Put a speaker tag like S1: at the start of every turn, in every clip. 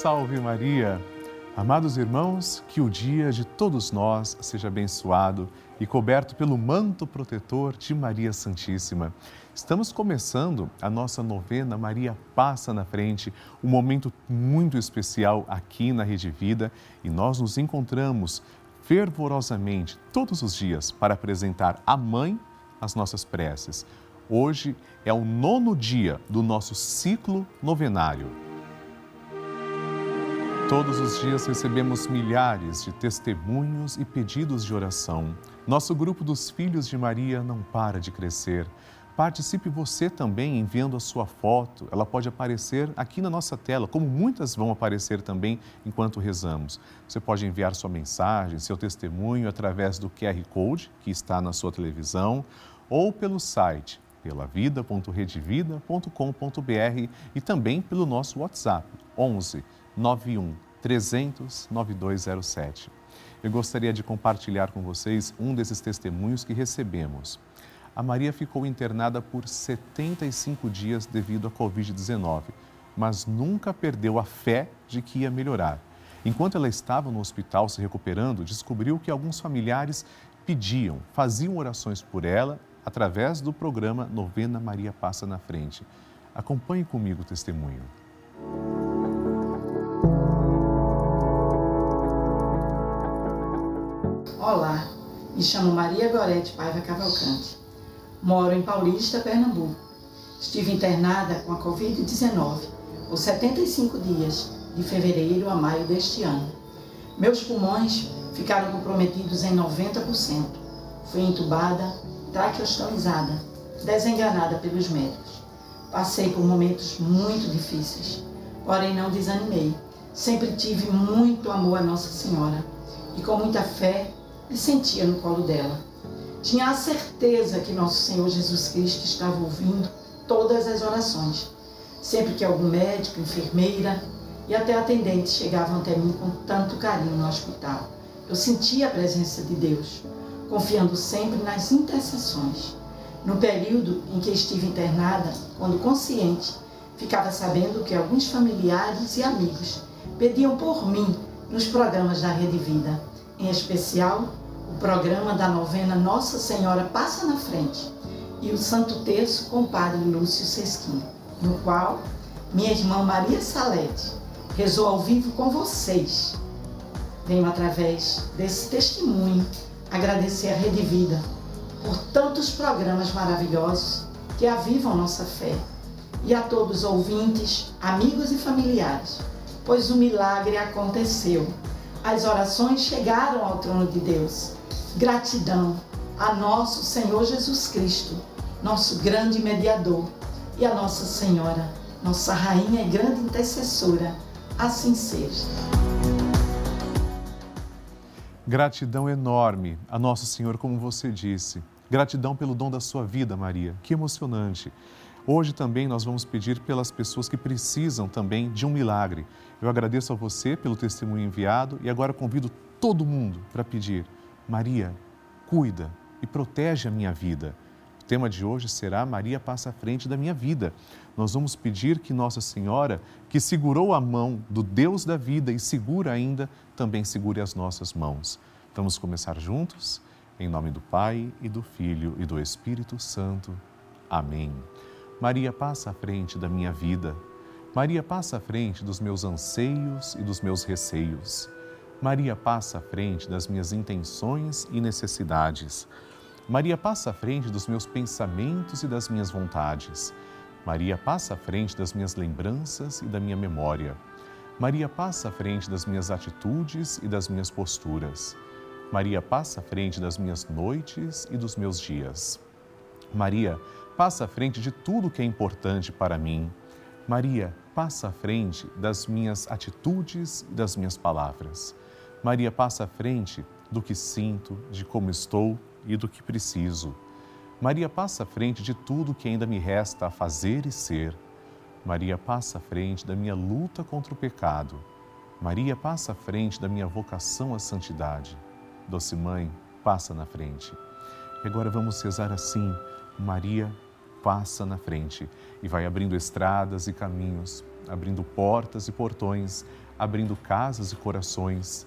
S1: salve Maria! Amados irmãos, que o dia de todos nós seja abençoado e coberto pelo manto protetor de Maria Santíssima. Estamos começando a nossa novena Maria Passa na Frente, um momento muito especial aqui na Rede Vida e nós nos encontramos fervorosamente todos os dias para apresentar à Mãe as nossas preces. Hoje é o nono dia do nosso ciclo novenário. Todos os dias recebemos milhares de testemunhos e pedidos de oração. Nosso grupo dos Filhos de Maria não para de crescer. Participe você também enviando a sua foto. Ela pode aparecer aqui na nossa tela, como muitas vão aparecer também enquanto rezamos. Você pode enviar sua mensagem, seu testemunho através do QR Code que está na sua televisão ou pelo site pelavida.redevida.com.br e também pelo nosso WhatsApp 11 91 300 9207. Eu gostaria de compartilhar com vocês um desses testemunhos que recebemos. A Maria ficou internada por 75 dias devido à Covid-19, mas nunca perdeu a fé de que ia melhorar. Enquanto ela estava no hospital se recuperando, descobriu que alguns familiares pediam, faziam orações por ela através do programa Novena Maria Passa na Frente. Acompanhe comigo o testemunho.
S2: Olá, me chamo Maria Gorete Paiva Cavalcante. Moro em Paulista, Pernambuco. Estive internada com a Covid-19 por 75 dias, de fevereiro a maio deste ano. Meus pulmões ficaram comprometidos em 90%. Fui entubada, traqueostomizada, desenganada pelos médicos. Passei por momentos muito difíceis, porém não desanimei. Sempre tive muito amor a Nossa Senhora e com muita fé me sentia no colo dela. Tinha a certeza que nosso Senhor Jesus Cristo estava ouvindo todas as orações. Sempre que algum médico, enfermeira e até atendente chegavam até mim com tanto carinho no hospital, eu sentia a presença de Deus, confiando sempre nas intercessões. No período em que estive internada, quando consciente, ficava sabendo que alguns familiares e amigos pediam por mim nos programas da Rede Vida, em especial o programa da novena Nossa Senhora Passa na Frente e o Santo Terço com o Padre Lúcio Sesquim, no qual minha irmã Maria Salete rezou ao vivo com vocês. Venho através desse testemunho agradecer a Rede Vida por tantos programas maravilhosos que avivam nossa fé e a todos os ouvintes, amigos e familiares, pois o milagre aconteceu. As orações chegaram ao trono de Deus Gratidão a nosso Senhor Jesus Cristo, nosso grande mediador, e a Nossa Senhora, nossa rainha e grande intercessora. Assim seja.
S1: Gratidão enorme a Nosso Senhor, como você disse. Gratidão pelo dom da sua vida, Maria. Que emocionante. Hoje também nós vamos pedir pelas pessoas que precisam também de um milagre. Eu agradeço a você pelo testemunho enviado e agora convido todo mundo para pedir Maria, cuida e protege a minha vida. O tema de hoje será Maria passa à frente da minha vida. Nós vamos pedir que Nossa Senhora, que segurou a mão do Deus da vida e segura ainda, também segure as nossas mãos. Vamos começar juntos? Em nome do Pai e do Filho e do Espírito Santo. Amém. Maria passa à frente da minha vida. Maria passa à frente dos meus anseios e dos meus receios. Maria passa à frente das minhas intenções e necessidades. Maria passa à frente dos meus pensamentos e das minhas vontades. Maria passa à frente das minhas lembranças e da minha memória. Maria passa à frente das minhas atitudes e das minhas posturas. Maria passa à frente das minhas noites e dos meus dias. Maria passa à frente de tudo que é importante para mim. Maria passa à frente das minhas atitudes e das minhas palavras. Maria passa à frente do que sinto, de como estou e do que preciso. Maria passa à frente de tudo que ainda me resta a fazer e ser. Maria passa à frente da minha luta contra o pecado. Maria passa à frente da minha vocação à santidade. Doce Mãe, passa na frente. E agora vamos rezar assim: Maria passa na frente e vai abrindo estradas e caminhos, abrindo portas e portões abrindo casas e corações.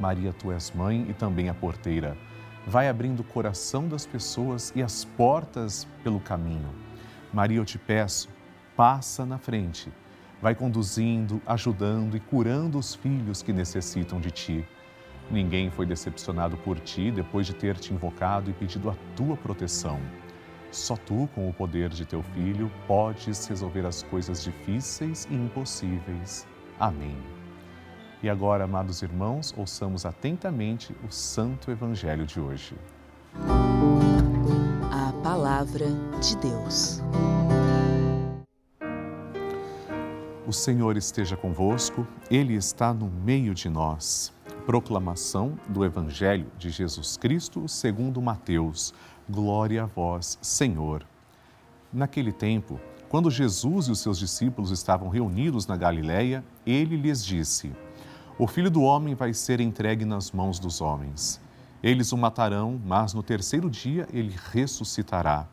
S1: Maria, tu és mãe e também a porteira. Vai abrindo o coração das pessoas e as portas pelo caminho. Maria, eu te peço, passa na frente. Vai conduzindo, ajudando e curando os filhos que necessitam de ti. Ninguém foi decepcionado por ti depois de ter te invocado e pedido a tua proteção. Só tu, com o poder de teu filho, podes resolver as coisas difíceis e impossíveis. Amém. E agora, amados irmãos, ouçamos atentamente o Santo Evangelho de hoje.
S3: A Palavra de Deus.
S1: O Senhor esteja convosco, Ele está no meio de nós. Proclamação do Evangelho de Jesus Cristo segundo Mateus. Glória a vós, Senhor. Naquele tempo, quando Jesus e os seus discípulos estavam reunidos na Galiléia, ele lhes disse: o filho do homem vai ser entregue nas mãos dos homens. Eles o matarão, mas no terceiro dia ele ressuscitará.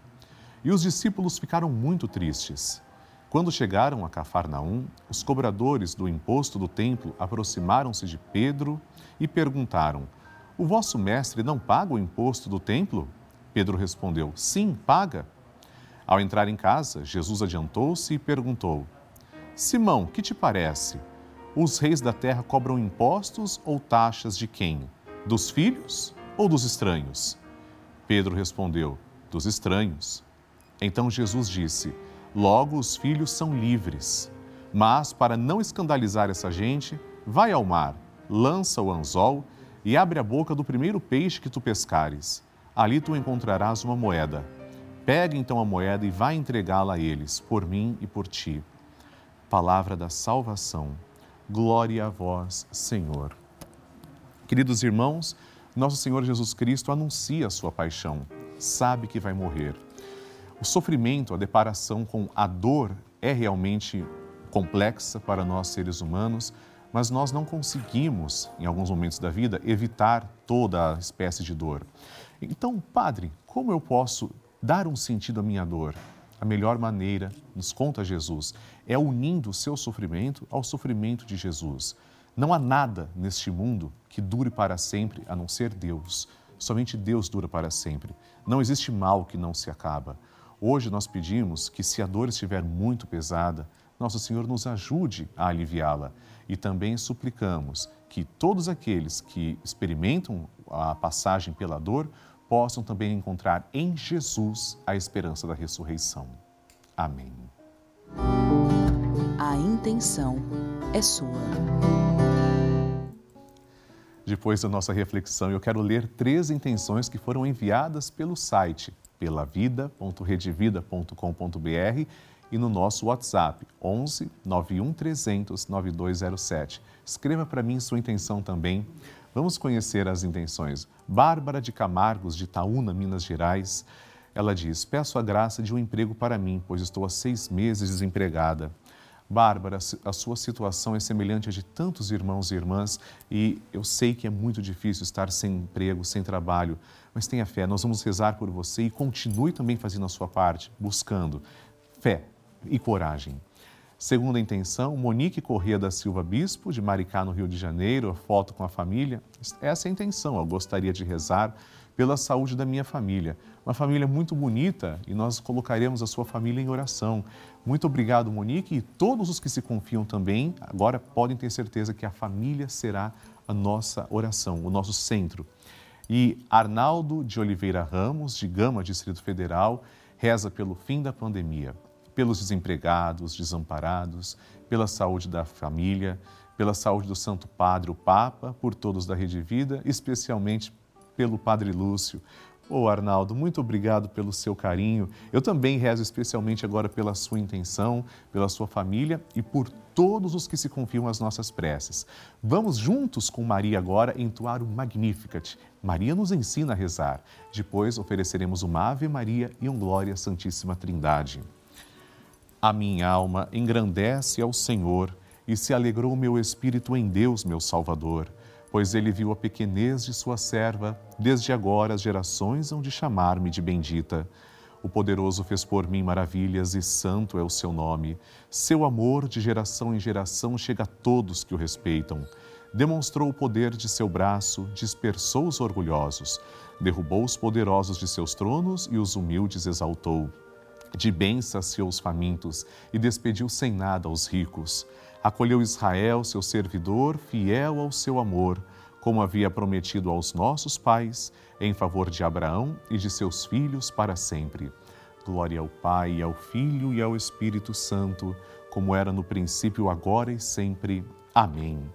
S1: E os discípulos ficaram muito tristes. Quando chegaram a Cafarnaum, os cobradores do imposto do templo aproximaram-se de Pedro e perguntaram: O vosso mestre não paga o imposto do templo? Pedro respondeu: Sim, paga. Ao entrar em casa, Jesus adiantou-se e perguntou: Simão, que te parece? Os reis da terra cobram impostos ou taxas de quem? Dos filhos ou dos estranhos? Pedro respondeu: Dos estranhos. Então Jesus disse: Logo os filhos são livres. Mas, para não escandalizar essa gente, vai ao mar, lança o anzol e abre a boca do primeiro peixe que tu pescares. Ali tu encontrarás uma moeda. Pega então a moeda e vai entregá-la a eles, por mim e por ti. Palavra da salvação. Glória a vós, Senhor. Queridos irmãos, nosso Senhor Jesus Cristo anuncia a sua paixão, sabe que vai morrer. O sofrimento, a deparação com a dor é realmente complexa para nós seres humanos, mas nós não conseguimos, em alguns momentos da vida, evitar toda a espécie de dor. Então, Padre, como eu posso dar um sentido à minha dor? A melhor maneira, nos conta Jesus, é unindo o seu sofrimento ao sofrimento de Jesus. Não há nada neste mundo que dure para sempre a não ser Deus. Somente Deus dura para sempre. Não existe mal que não se acaba. Hoje nós pedimos que, se a dor estiver muito pesada, nosso Senhor nos ajude a aliviá-la. E também suplicamos que todos aqueles que experimentam a passagem pela dor possam também encontrar em Jesus a esperança da ressurreição. Amém.
S3: A intenção é sua.
S1: Depois da nossa reflexão, eu quero ler três intenções que foram enviadas pelo site pelavida.redevida.com.br e no nosso WhatsApp 11 91 300 9207. Escreva para mim sua intenção também. Vamos conhecer as intenções. Bárbara de Camargos, de Itaúna, Minas Gerais. Ela diz: Peço a graça de um emprego para mim, pois estou há seis meses desempregada. Bárbara, a sua situação é semelhante a de tantos irmãos e irmãs e eu sei que é muito difícil estar sem emprego, sem trabalho, mas tenha fé, nós vamos rezar por você e continue também fazendo a sua parte, buscando fé e coragem. Segunda intenção, Monique Corrêa da Silva Bispo, de Maricá, no Rio de Janeiro, foto com a família. Essa é a intenção, eu gostaria de rezar pela saúde da minha família. Uma família muito bonita e nós colocaremos a sua família em oração. Muito obrigado, Monique, e todos os que se confiam também, agora podem ter certeza que a família será a nossa oração, o nosso centro. E Arnaldo de Oliveira Ramos, de Gama, Distrito Federal, reza pelo fim da pandemia pelos desempregados, desamparados, pela saúde da família, pela saúde do Santo Padre, o Papa, por todos da Rede Vida, especialmente pelo Padre Lúcio, Ô oh, Arnaldo, muito obrigado pelo seu carinho. Eu também rezo especialmente agora pela sua intenção, pela sua família e por todos os que se confiam às nossas preces. Vamos juntos com Maria agora entoar o Magnificat. Maria nos ensina a rezar. Depois ofereceremos uma Ave Maria e um Glória Santíssima Trindade. A minha alma engrandece ao Senhor e se alegrou meu espírito em Deus, meu Salvador pois ele viu a pequenez de sua serva, desde agora as gerações hão de chamar-me de bendita. O poderoso fez por mim maravilhas e santo é o seu nome. Seu amor de geração em geração chega a todos que o respeitam. Demonstrou o poder de seu braço, dispersou os orgulhosos, derrubou os poderosos de seus tronos e os humildes exaltou. De bem saciou os famintos e despediu sem nada os ricos acolheu Israel, seu servidor, fiel ao seu amor, como havia prometido aos nossos pais, em favor de Abraão e de seus filhos para sempre. Glória ao Pai, ao Filho e ao Espírito Santo, como era no princípio, agora e sempre. Amém.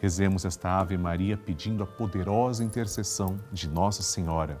S1: Rezemos esta Ave Maria pedindo a poderosa intercessão de Nossa Senhora.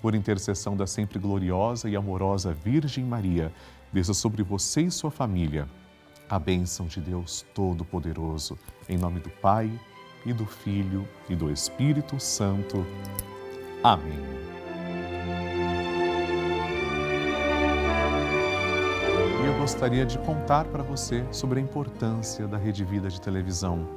S1: Por intercessão da sempre gloriosa e amorosa Virgem Maria, desça sobre você e sua família a bênção de Deus Todo-Poderoso, em nome do Pai e do Filho e do Espírito Santo. Amém. E eu gostaria de contar para você sobre a importância da Rede Vida de televisão.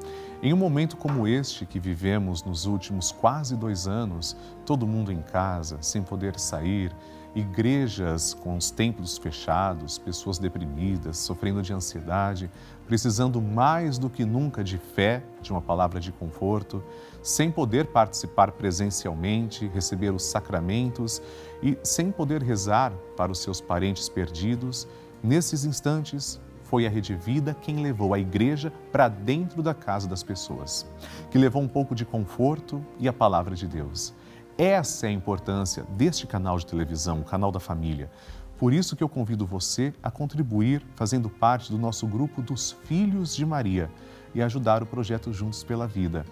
S1: Em um momento como este que vivemos nos últimos quase dois anos, todo mundo em casa, sem poder sair, igrejas com os templos fechados, pessoas deprimidas, sofrendo de ansiedade, precisando mais do que nunca de fé, de uma palavra de conforto, sem poder participar presencialmente, receber os sacramentos e sem poder rezar para os seus parentes perdidos, nesses instantes foi a Rede Vida quem levou a igreja para dentro da casa das pessoas, que levou um pouco de conforto e a palavra de Deus. Essa é a importância deste canal de televisão, o canal da família. Por isso que eu convido você a contribuir fazendo parte do nosso grupo dos Filhos de Maria e ajudar o projeto Juntos pela Vida.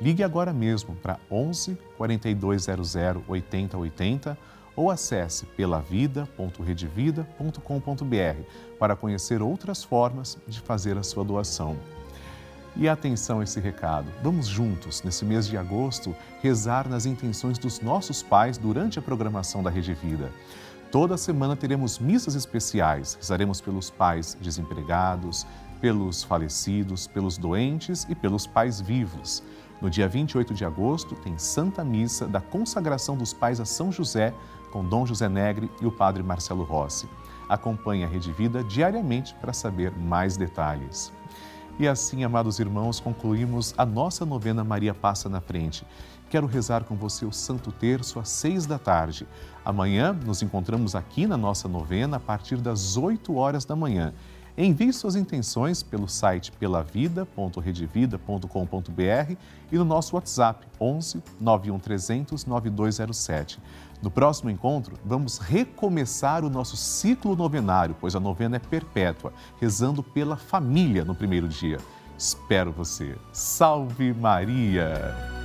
S1: Ligue agora mesmo para 11 4200 8080 ou acesse pelavida.redevida.com.br para conhecer outras formas de fazer a sua doação. E atenção a esse recado. Vamos juntos, nesse mês de agosto, rezar nas intenções dos nossos pais durante a programação da Rede Vida. Toda semana teremos missas especiais. Rezaremos pelos pais desempregados, pelos falecidos, pelos doentes e pelos pais vivos. No dia 28 de agosto, tem Santa Missa da consagração dos pais a São José, com Dom José Negre e o Padre Marcelo Rossi. Acompanhe a Rede Vida diariamente para saber mais detalhes. E assim, amados irmãos, concluímos a nossa novena Maria Passa na Frente. Quero rezar com você o Santo Terço às seis da tarde. Amanhã nos encontramos aqui na nossa novena a partir das oito horas da manhã. Envie suas intenções pelo site pelavida.redevida.com.br e no nosso WhatsApp 11 91 300 9207. No próximo encontro, vamos recomeçar o nosso ciclo novenário, pois a novena é perpétua, rezando pela família no primeiro dia. Espero você. Salve Maria!